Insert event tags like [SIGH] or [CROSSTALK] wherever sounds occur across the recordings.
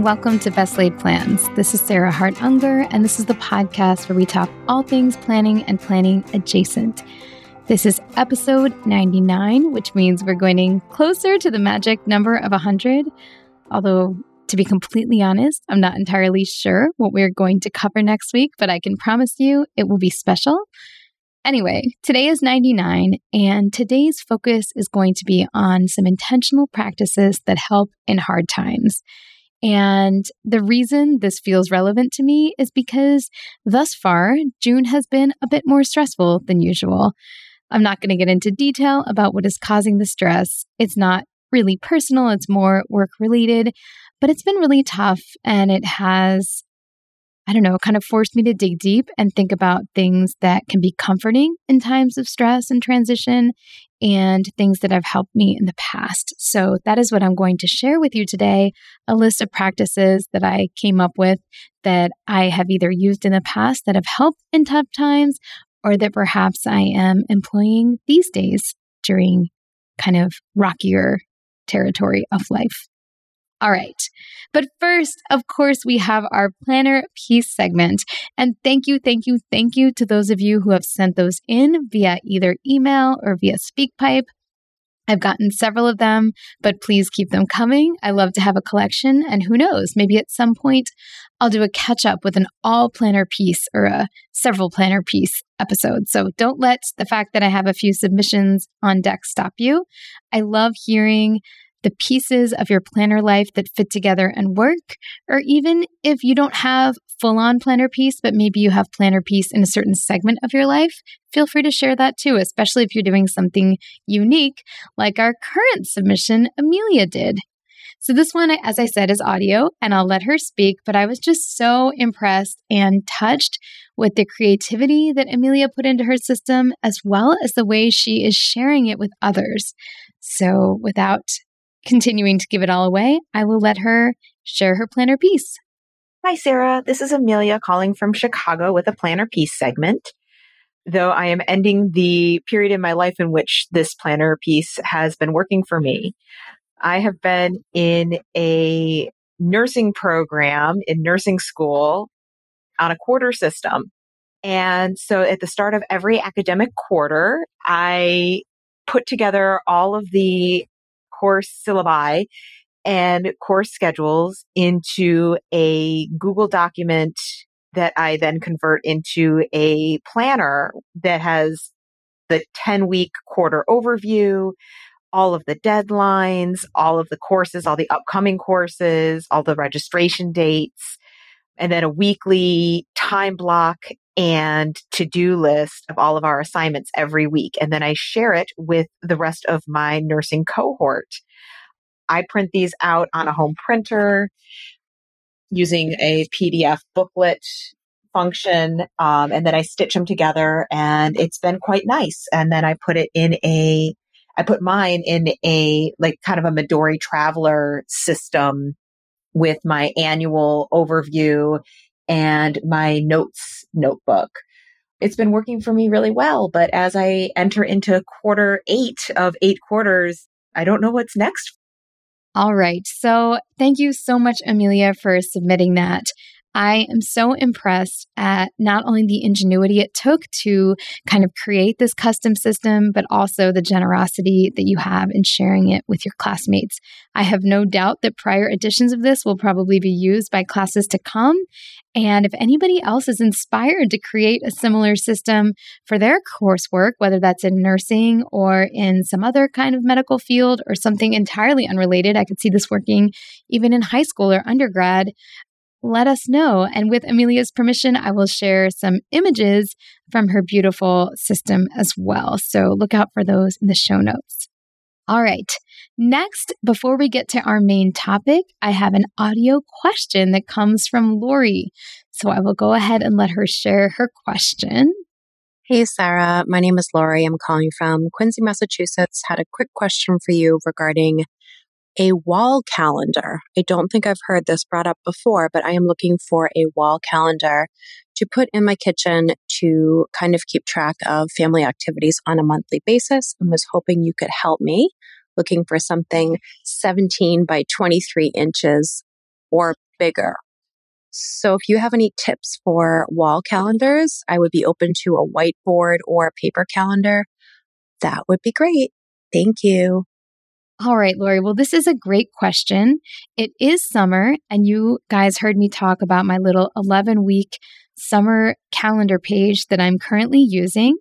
and welcome to Best Laid Plans. This is Sarah Hart Unger, and this is the podcast where we talk all things planning and planning adjacent. This is episode 99, which means we're going closer to the magic number of 100. Although, to be completely honest, I'm not entirely sure what we're going to cover next week, but I can promise you it will be special. Anyway, today is 99, and today's focus is going to be on some intentional practices that help in hard times. And the reason this feels relevant to me is because thus far, June has been a bit more stressful than usual. I'm not going to get into detail about what is causing the stress. It's not really personal, it's more work related, but it's been really tough and it has I don't know, kind of forced me to dig deep and think about things that can be comforting in times of stress and transition and things that have helped me in the past. So that is what I'm going to share with you today a list of practices that I came up with that I have either used in the past that have helped in tough times or that perhaps I am employing these days during kind of rockier territory of life. All right. But first, of course, we have our planner piece segment. And thank you, thank you, thank you to those of you who have sent those in via either email or via SpeakPipe. I've gotten several of them, but please keep them coming. I love to have a collection, and who knows, maybe at some point I'll do a catch up with an all planner piece or a several planner piece episode. So don't let the fact that I have a few submissions on deck stop you. I love hearing the pieces of your planner life that fit together and work, or even if you don't have full on planner piece, but maybe you have planner piece in a certain segment of your life, feel free to share that too, especially if you're doing something unique like our current submission Amelia did. So, this one, as I said, is audio, and I'll let her speak, but I was just so impressed and touched with the creativity that Amelia put into her system, as well as the way she is sharing it with others. So, without continuing to give it all away, I will let her share her planner piece. Hi, Sarah. This is Amelia calling from Chicago with a planner piece segment. Though I am ending the period in my life in which this planner piece has been working for me, I have been in a nursing program in nursing school on a quarter system. And so at the start of every academic quarter, I put together all of the course syllabi and course schedules into a Google document that I then convert into a planner that has the 10 week quarter overview, all of the deadlines, all of the courses, all the upcoming courses, all the registration dates, and then a weekly time block and to do list of all of our assignments every week. And then I share it with the rest of my nursing cohort. I print these out on a home printer using a PDF booklet function. Um, and then I stitch them together and it's been quite nice. And then I put it in a, I put mine in a like kind of a Midori traveler system with my annual overview and my notes notebook. It's been working for me really well. But as I enter into quarter eight of eight quarters, I don't know what's next. All right. So thank you so much, Amelia, for submitting that. I am so impressed at not only the ingenuity it took to kind of create this custom system, but also the generosity that you have in sharing it with your classmates. I have no doubt that prior editions of this will probably be used by classes to come. And if anybody else is inspired to create a similar system for their coursework, whether that's in nursing or in some other kind of medical field or something entirely unrelated, I could see this working even in high school or undergrad let us know. And with Amelia's permission, I will share some images from her beautiful system as well. So look out for those in the show notes. All right. Next, before we get to our main topic, I have an audio question that comes from Lori. So I will go ahead and let her share her question. Hey, Sarah. My name is Lori. I'm calling from Quincy, Massachusetts. Had a quick question for you regarding a wall calendar. I don't think I've heard this brought up before, but I am looking for a wall calendar to put in my kitchen to kind of keep track of family activities on a monthly basis and was hoping you could help me looking for something 17 by 23 inches or bigger. So if you have any tips for wall calendars, I would be open to a whiteboard or a paper calendar. That would be great. Thank you. All right, Lori. Well, this is a great question. It is summer, and you guys heard me talk about my little 11 week summer calendar page that I'm currently using.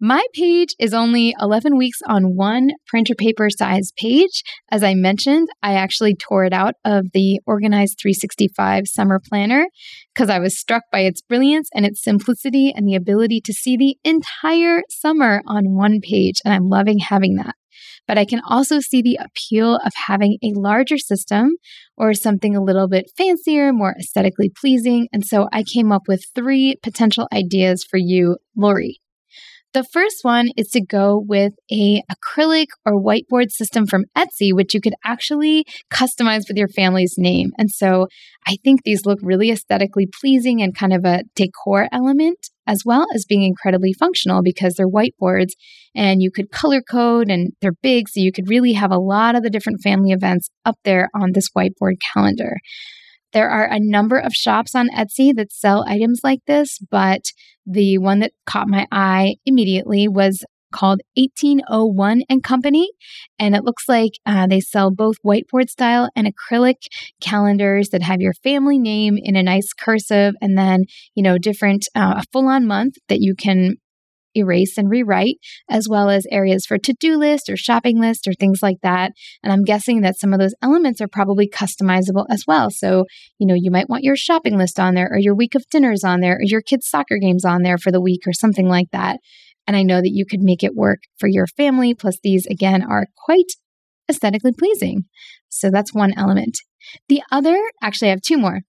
My page is only 11 weeks on one printer paper size page. As I mentioned, I actually tore it out of the Organized 365 Summer Planner because I was struck by its brilliance and its simplicity and the ability to see the entire summer on one page. And I'm loving having that. But I can also see the appeal of having a larger system or something a little bit fancier, more aesthetically pleasing. And so I came up with three potential ideas for you, Lori. The first one is to go with a acrylic or whiteboard system from Etsy, which you could actually customize with your family's name. And so I think these look really aesthetically pleasing and kind of a decor element, as well as being incredibly functional because they're whiteboards and you could color code and they're big. So you could really have a lot of the different family events up there on this whiteboard calendar. There are a number of shops on Etsy that sell items like this, but the one that caught my eye immediately was called 1801 and Company. And it looks like uh, they sell both whiteboard style and acrylic calendars that have your family name in a nice cursive and then, you know, different, uh, a full on month that you can erase and rewrite, as well as areas for to do list or shopping list or things like that. And I'm guessing that some of those elements are probably customizable as well. So, you know, you might want your shopping list on there or your week of dinners on there or your kids' soccer games on there for the week or something like that. And I know that you could make it work for your family. Plus, these again are quite aesthetically pleasing. So that's one element. The other, actually, I have two more.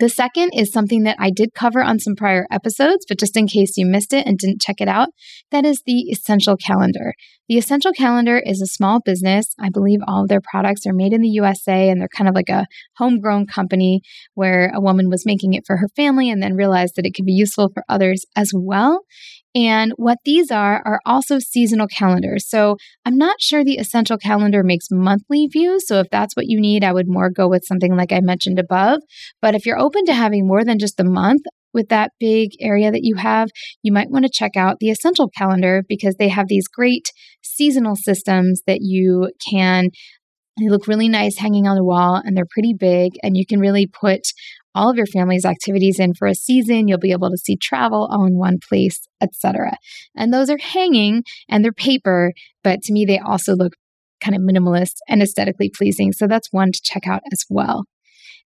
The second is something that I did cover on some prior episodes, but just in case you missed it and didn't check it out, that is the Essential Calendar. The Essential Calendar is a small business. I believe all of their products are made in the USA and they're kind of like a homegrown company where a woman was making it for her family and then realized that it could be useful for others as well. And what these are are also seasonal calendars. So I'm not sure the essential calendar makes monthly views. So if that's what you need, I would more go with something like I mentioned above. But if you're open to having more than just a month, with that big area that you have, you might want to check out the Essential Calendar because they have these great seasonal systems that you can. They look really nice hanging on the wall and they're pretty big, and you can really put all of your family's activities in for a season. You'll be able to see travel all in one place, etc. And those are hanging and they're paper, but to me, they also look kind of minimalist and aesthetically pleasing. So that's one to check out as well.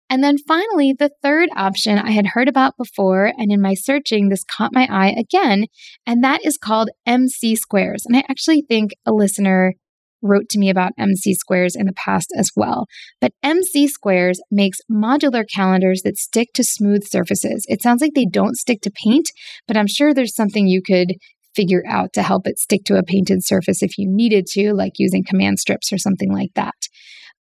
And then finally, the third option I had heard about before, and in my searching, this caught my eye again, and that is called MC Squares. And I actually think a listener wrote to me about MC Squares in the past as well. But MC Squares makes modular calendars that stick to smooth surfaces. It sounds like they don't stick to paint, but I'm sure there's something you could figure out to help it stick to a painted surface if you needed to, like using command strips or something like that.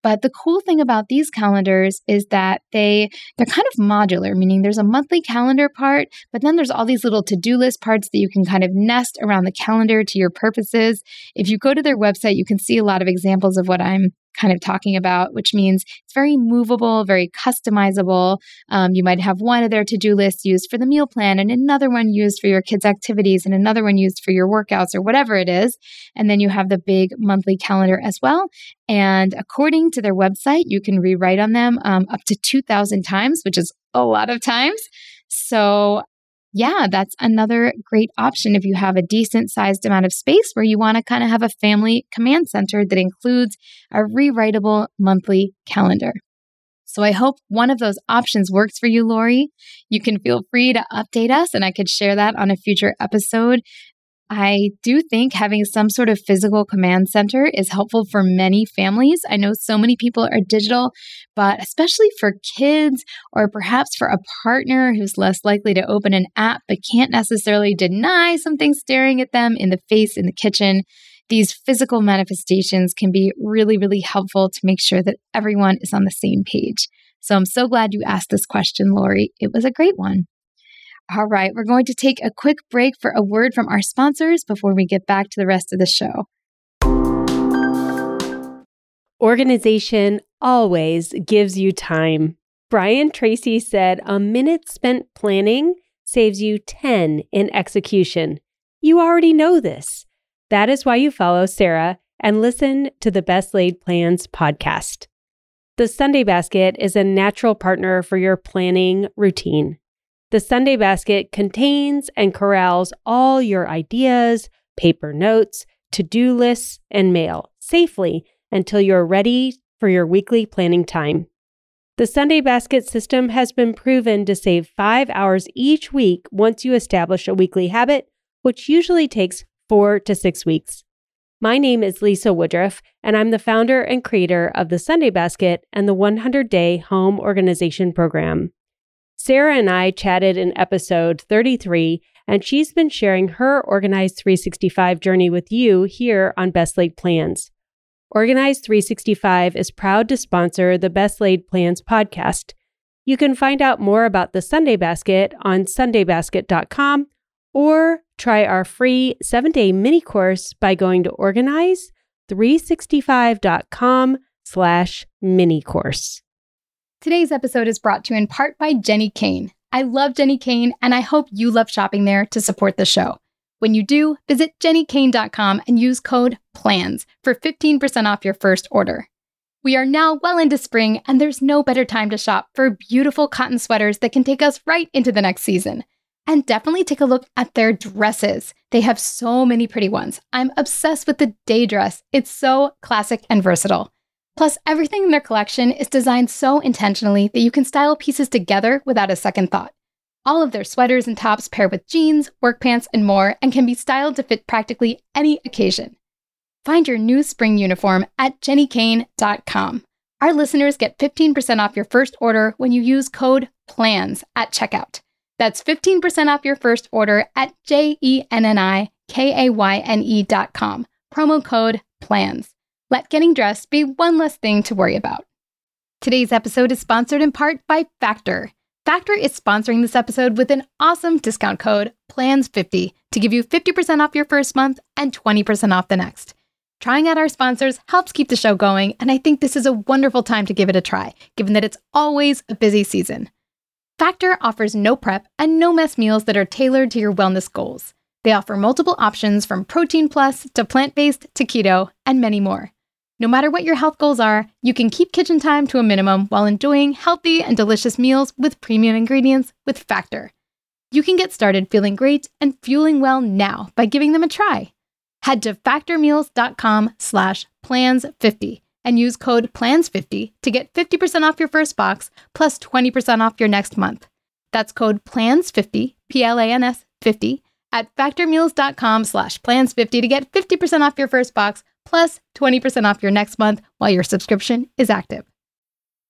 But the cool thing about these calendars is that they they're kind of modular, meaning there's a monthly calendar part, but then there's all these little to-do list parts that you can kind of nest around the calendar to your purposes. If you go to their website, you can see a lot of examples of what I'm kind of talking about, which means it's very movable, very customizable. Um, you might have one of their to do lists used for the meal plan, and another one used for your kids' activities, and another one used for your workouts or whatever it is. And then you have the big monthly calendar as well. And according to their website, you can rewrite on them um, up to 2,000 times, which is a lot of times. So yeah, that's another great option if you have a decent sized amount of space where you want to kind of have a family command center that includes a rewritable monthly calendar. So I hope one of those options works for you, Lori. You can feel free to update us and I could share that on a future episode. I do think having some sort of physical command center is helpful for many families. I know so many people are digital, but especially for kids or perhaps for a partner who's less likely to open an app but can't necessarily deny something staring at them in the face in the kitchen, these physical manifestations can be really, really helpful to make sure that everyone is on the same page. So I'm so glad you asked this question, Lori. It was a great one. All right, we're going to take a quick break for a word from our sponsors before we get back to the rest of the show. Organization always gives you time. Brian Tracy said a minute spent planning saves you 10 in execution. You already know this. That is why you follow Sarah and listen to the Best Laid Plans podcast. The Sunday Basket is a natural partner for your planning routine. The Sunday Basket contains and corrals all your ideas, paper notes, to do lists, and mail safely until you're ready for your weekly planning time. The Sunday Basket system has been proven to save five hours each week once you establish a weekly habit, which usually takes four to six weeks. My name is Lisa Woodruff, and I'm the founder and creator of the Sunday Basket and the 100 Day Home Organization Program. Sarah and I chatted in episode 33, and she's been sharing her Organized 365 journey with you here on Best Laid Plans. Organized 365 is proud to sponsor the Best Laid Plans podcast. You can find out more about the Sunday Basket on sundaybasket.com or try our free seven day mini course by going to organize365.com slash mini course. Today's episode is brought to you in part by Jenni Kayne. I love Jenni Kayne, and I hope you love shopping there to support the show. When you do, visit jennikayne.com and use code PLANS for 15% off your first order. We are now well into spring, and there's no better time to shop for beautiful cotton sweaters that can take us right into the next season. And definitely take a look at their dresses. They have so many pretty ones. I'm obsessed with the day dress, it's so classic and versatile. Plus, everything in their collection is designed so intentionally that you can style pieces together without a second thought. All of their sweaters and tops pair with jeans, work pants, and more, and can be styled to fit practically any occasion. Find your new spring uniform at jennikayne.com. Our listeners get 15% off your first order when you use code PLANS at checkout. That's 15% off your first order at J E N N I K A Y N E.com. Promo code PLANS. Let getting dressed be one less thing to worry about. Today's episode is sponsored in part by Factor. Factor is sponsoring this episode with an awesome discount code PLANS50 to give you 50% off your first month and 20% off the next. Trying out our sponsors helps keep the show going, and I think this is a wonderful time to give it a try, given that it's always a busy season. Factor offers no prep and no mess meals that are tailored to your wellness goals. They offer multiple options from protein plus to plant based to keto and many more. No matter what your health goals are, you can keep kitchen time to a minimum while enjoying healthy and delicious meals with premium ingredients with Factor. You can get started feeling great and fueling well now by giving them a try. Head to factormeals.com slash plans50 and use code PLANS50 to get 50% off your first box plus 20% off your next month. That's code PLANS50, P-L-A-N-S 50, at factormeals.com slash plans50 to get 50% off your first box plus 20% off your next month while your subscription is active.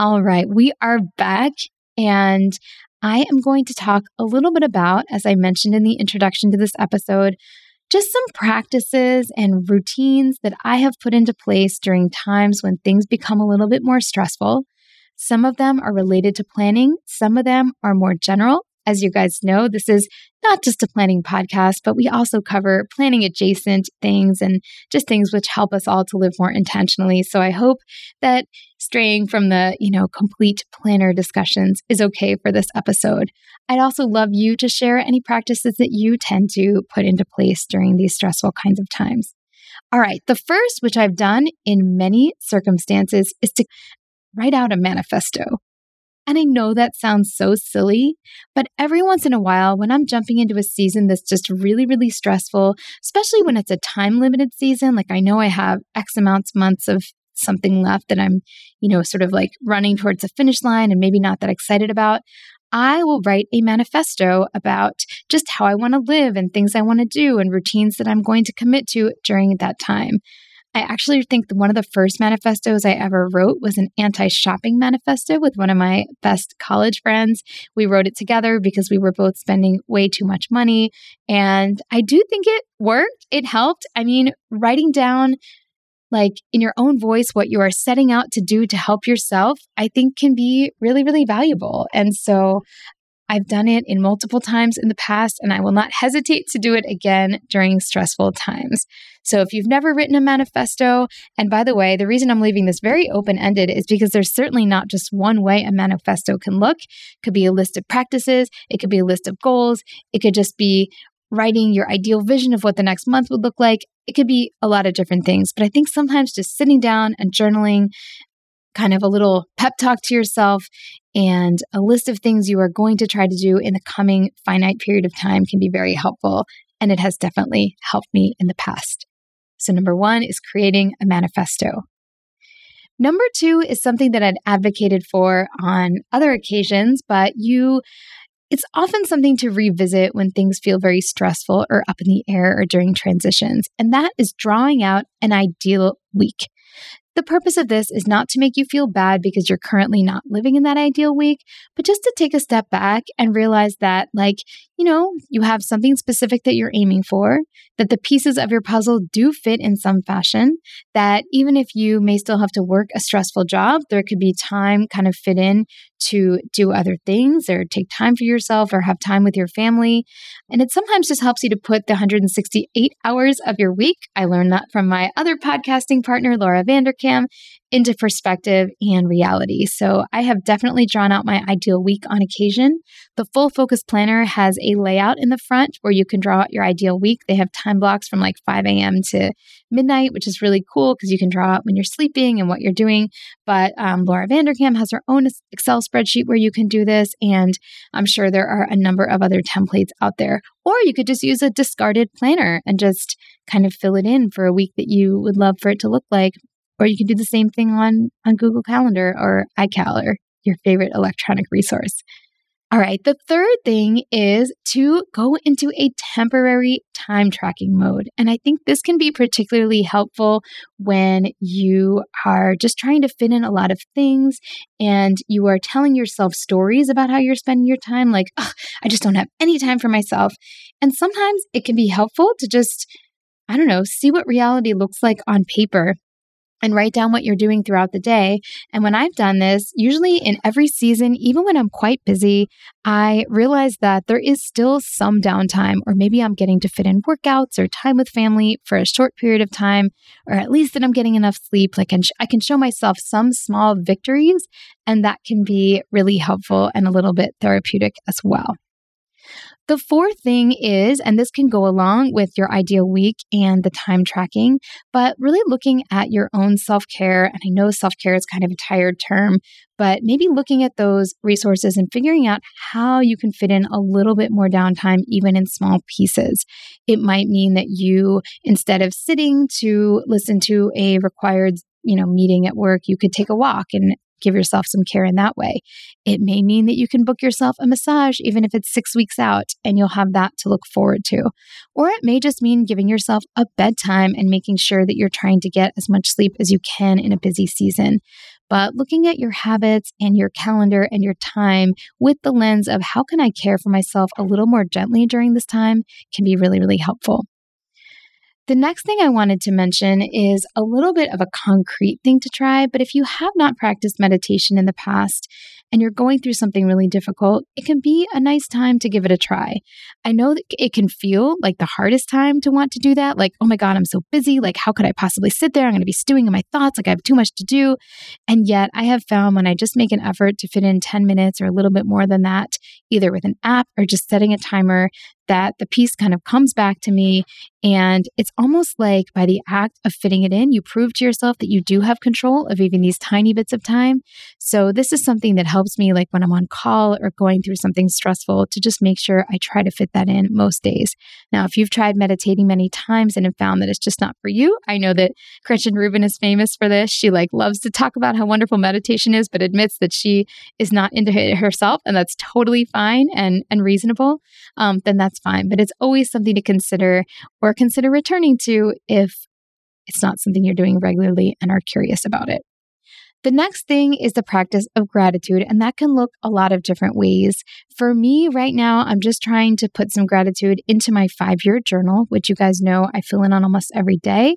All right, we are back, and I am going to talk a little bit about, as I mentioned in the introduction to this episode, just some practices and routines that I have put into place during times when things become a little bit more stressful. Some of them are related to planning, some of them are more general. As you guys know, this is not just a planning podcast, but we also cover planning adjacent things and just things which help us all to live more intentionally. So I hope that straying from the, you know, complete planner discussions is okay for this episode. I'd also love you to share any practices that you tend to put into place during these stressful kinds of times. All right, the first, which I've done in many circumstances, is to write out a manifesto. And I know that sounds so silly, but every once in a while, when I'm jumping into a season that's just really, really stressful, especially when it's a time limited season, like I know I have X amounts months of something left that I'm, you know, sort of like running towards the finish line and maybe not that excited about, I will write a manifesto about just how I want to live and things I want to do and routines that I'm going to commit to during that time. I actually think one of the first manifestos I ever wrote was an anti shopping manifesto with one of my best college friends. We wrote it together because we were both spending way too much money. And I do think it worked. It helped. I mean, writing down like in your own voice what you are setting out to do to help yourself, I think can be really, really valuable. And so I've done it in multiple times in the past, and I will not hesitate to do it again during stressful times. So, if you've never written a manifesto, and by the way, the reason I'm leaving this very open ended is because there's certainly not just one way a manifesto can look. It could be a list of practices, it could be a list of goals, it could just be writing your ideal vision of what the next month would look like. It could be a lot of different things, but I think sometimes just sitting down and journaling kind of a little pep talk to yourself and a list of things you are going to try to do in the coming finite period of time can be very helpful. And it has definitely helped me in the past. So, number one is creating a manifesto. Number two is something that I'd advocated for on other occasions, but you it's often something to revisit when things feel very stressful or up in the air or during transitions, and that is drawing out an ideal week. The purpose of this is not to make you feel bad because you're currently not living in that ideal week, but just to take a step back and realize that, like, you know, you have something specific that you're aiming for, that the pieces of your puzzle do fit in some fashion, that even if you may still have to work a stressful job, there could be time kind of fit in to do other things or take time for yourself or have time with your family. And it sometimes just helps you to put the 168 hours of your week. I learned that from my other podcasting partner, Laura Vanderkam, into perspective and reality. So I have definitely drawn out my ideal week on occasion. The full focus planner has a layout in the front where you can draw out your ideal week. They have time blocks from like 5 a.m. to midnight, which is really cool because you can draw out when you're sleeping and what you're doing. But um, Laura Vanderkam has her own Excel spreadsheet where you can do this. And I'm sure there are a number of other templates out there. Or you could just use a discarded planner and just kind of fill it in for a week that you would love for it to look like or you can do the same thing on, on Google Calendar or iCal or your favorite electronic resource. All right, the third thing is to go into a temporary time tracking mode. And I think this can be particularly helpful when you are just trying to fit in a lot of things and you are telling yourself stories about how you're spending your time, like, I just don't have any time for myself. And sometimes it can be helpful to just, I don't know, see what reality looks like on paper and write down what you're doing throughout the day. And when I've done this, usually in every season, even when I'm quite busy, I realize that there is still some downtime, or maybe I'm getting to fit in workouts or time with family for a short period of time, or at least that I'm getting enough sleep. Like I can show myself some small victories, and that can be really helpful and a little bit therapeutic as well. The fourth thing is, and this can go along with your ideal week and the time tracking, but really looking at your own self care. And I know self care is kind of a tired term, but maybe looking at those resources and figuring out how you can fit in a little bit more downtime, even in small pieces. It might mean that you, instead of sitting to listen to a required you know meeting at work you could take a walk and give yourself some care in that way. It may mean that you can book yourself a massage, even if it's six weeks out, and you'll have that to look forward to. Or it may just mean giving yourself a bedtime and making sure that you're trying to get as much sleep as you can in a busy season. But looking at your habits and your calendar and your time with the lens of how can I care for myself a little more gently during this time can be really, really helpful. The next thing I wanted to mention is a little bit of a concrete thing to try, but if you have not practiced meditation in the past and you're going through something really difficult, it can be a nice time to give it a try. I know it can feel like the hardest time to want to do that. Like, oh my God, I'm so busy. Like, how could I possibly sit there? I'm going to be stewing in my thoughts. Like, I have too much to do. And yet, I have found when I just make an effort to fit in 10 minutes or a little bit more than that, either with an app or just setting a timer, that the piece kind of comes back to me. And it's almost like by the act of fitting it in, you prove to yourself that you do have control of even these tiny bits of time. So, this is something that helps me, like when I'm on call or going through something stressful, to just make sure I try to fit that in most days. Now, if you've tried meditating many times and have found that it's just not for you, I know that Gretchen Rubin is famous for this. She like loves to talk about how wonderful meditation is, but admits that she is not into it herself, and that's totally fine and, and reasonable. Um, then that's fine. But it's always something to consider or consider returning to if it's not something you're doing regularly and are curious about it. The next thing is the practice of gratitude, and that can look a lot of different ways. For me, right now, I'm just trying to put some gratitude into my five year journal, which you guys know I fill in on almost every day.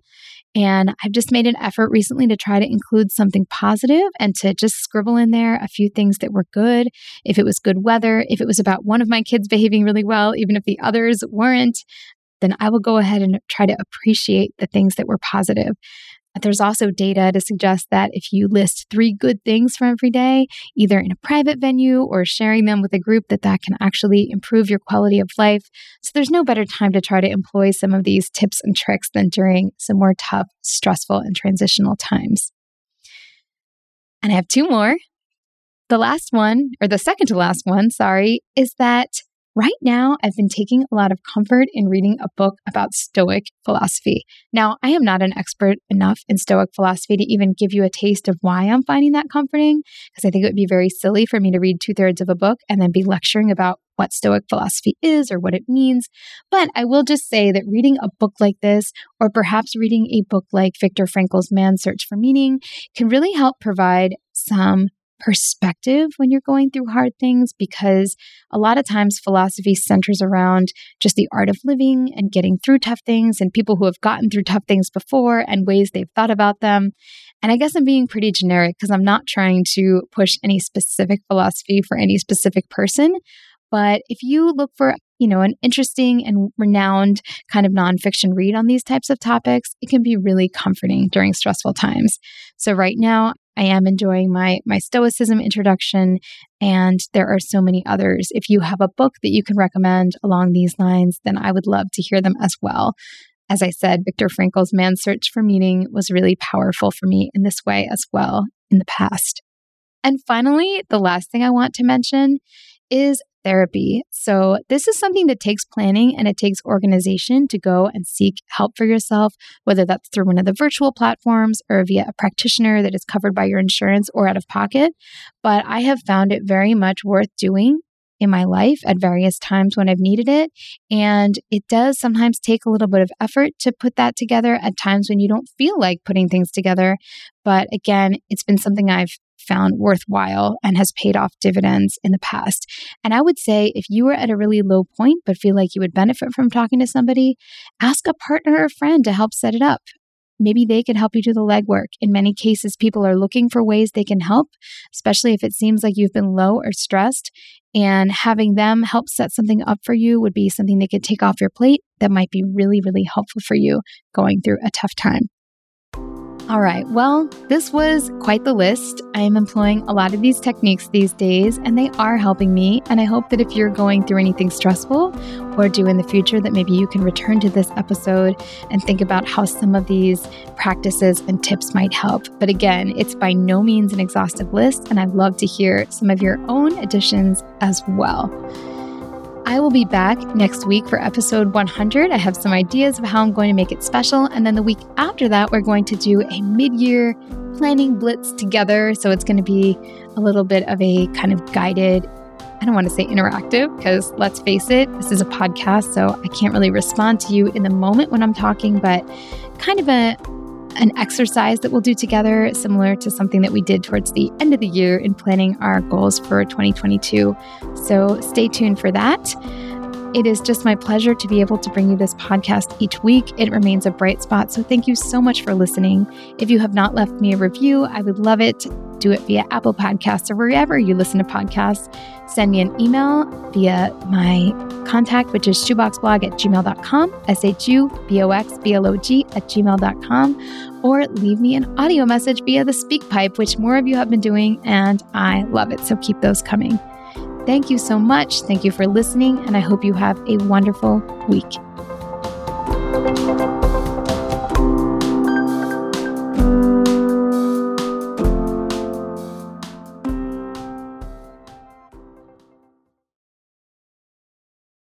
And I've just made an effort recently to try to include something positive and to just scribble in there a few things that were good. If it was good weather, if it was about one of my kids [LAUGHS] behaving really well, even if the others weren't, then I will go ahead and try to appreciate the things that were positive. There's also data to suggest that if you list three good things from every day, either in a private venue or sharing them with a group, that that can actually improve your quality of life. So there's no better time to try to employ some of these tips and tricks than during some more tough, stressful, and transitional times. And I have two more. The last one, or the second to last one, sorry, is that Right now, I've been taking a lot of comfort in reading a book about Stoic philosophy. Now, I am not an expert enough in Stoic philosophy to even give you a taste of why I'm finding that comforting, because I think it would be very silly for me to read two thirds of a book and then be lecturing about what Stoic philosophy is or what it means. But I will just say that reading a book like this, or perhaps reading a book like Viktor Frankl's Man's Search for Meaning, can really help provide some perspective when you're going through hard things because a lot of times philosophy centers around just the art of living and getting through tough things and people who have gotten through tough things before and ways they've thought about them. And I guess I'm being pretty generic because I'm not trying to push any specific philosophy for any specific person. But if you look for, you know, an interesting and renowned kind of nonfiction read on these types of topics, it can be really comforting during stressful times. So right now, I am enjoying my my stoicism introduction and there are so many others. If you have a book that you can recommend along these lines, then I would love to hear them as well. As I said, Viktor Frankl's Man's Search for Meaning was really powerful for me in this way as well in the past. And finally, the last thing I want to mention is therapy. So, this is something that takes planning and it takes organization to go and seek help for yourself, whether that's through one of the virtual platforms or via a practitioner that is covered by your insurance or out of pocket. But I have found it very much worth doing in my life at various times when I've needed it. And it does sometimes take a little bit of effort to put that together at times when you don't feel like putting things together. But again, it's been something I've found worthwhile and has paid off dividends in the past. And I would say if you are at a really low point but feel like you would benefit from talking to somebody, ask a partner or friend to help set it up. Maybe they could help you do the legwork. In many cases, people are looking for ways they can help, especially if it seems like you've been low or stressed. And having them help set something up for you would be something they could take off your plate that might be really, really helpful for you going through a tough time. All right, well, this was quite the list. I am employing a lot of these techniques these days, and they are helping me. And I hope that if you're going through anything stressful or do in the future, that maybe you can return to this episode and think about how some of these practices and tips might help. But again, it's by no means an exhaustive list, and I'd love to hear some of your own additions as well. I will be back next week for episode 100. I have some ideas of how I'm going to make it special. And then the week after that, we're going to do a mid year planning blitz together. So it's going to be a little bit of a kind of guided, I don't want to say interactive, because let's face it, this is a podcast. So I can't really respond to you in the moment when I'm talking, but kind of a an exercise that we'll do together, similar to something that we did towards the end of the year in planning our goals for 2022. So stay tuned for that. It is just my pleasure to be able to bring you this podcast each week. It remains a bright spot. So thank you so much for listening. If you have not left me a review, I would love it. Do it via Apple Podcasts or wherever you listen to podcasts. Send me an email via my contact, which is shuboxblog at gmail.com, S H U B O X B L O G at gmail.com, or leave me an audio message via the SpeakPipe, which more of you have been doing, and I love it. So keep those coming. Thank you so much. Thank you for listening, and I hope you have a wonderful week.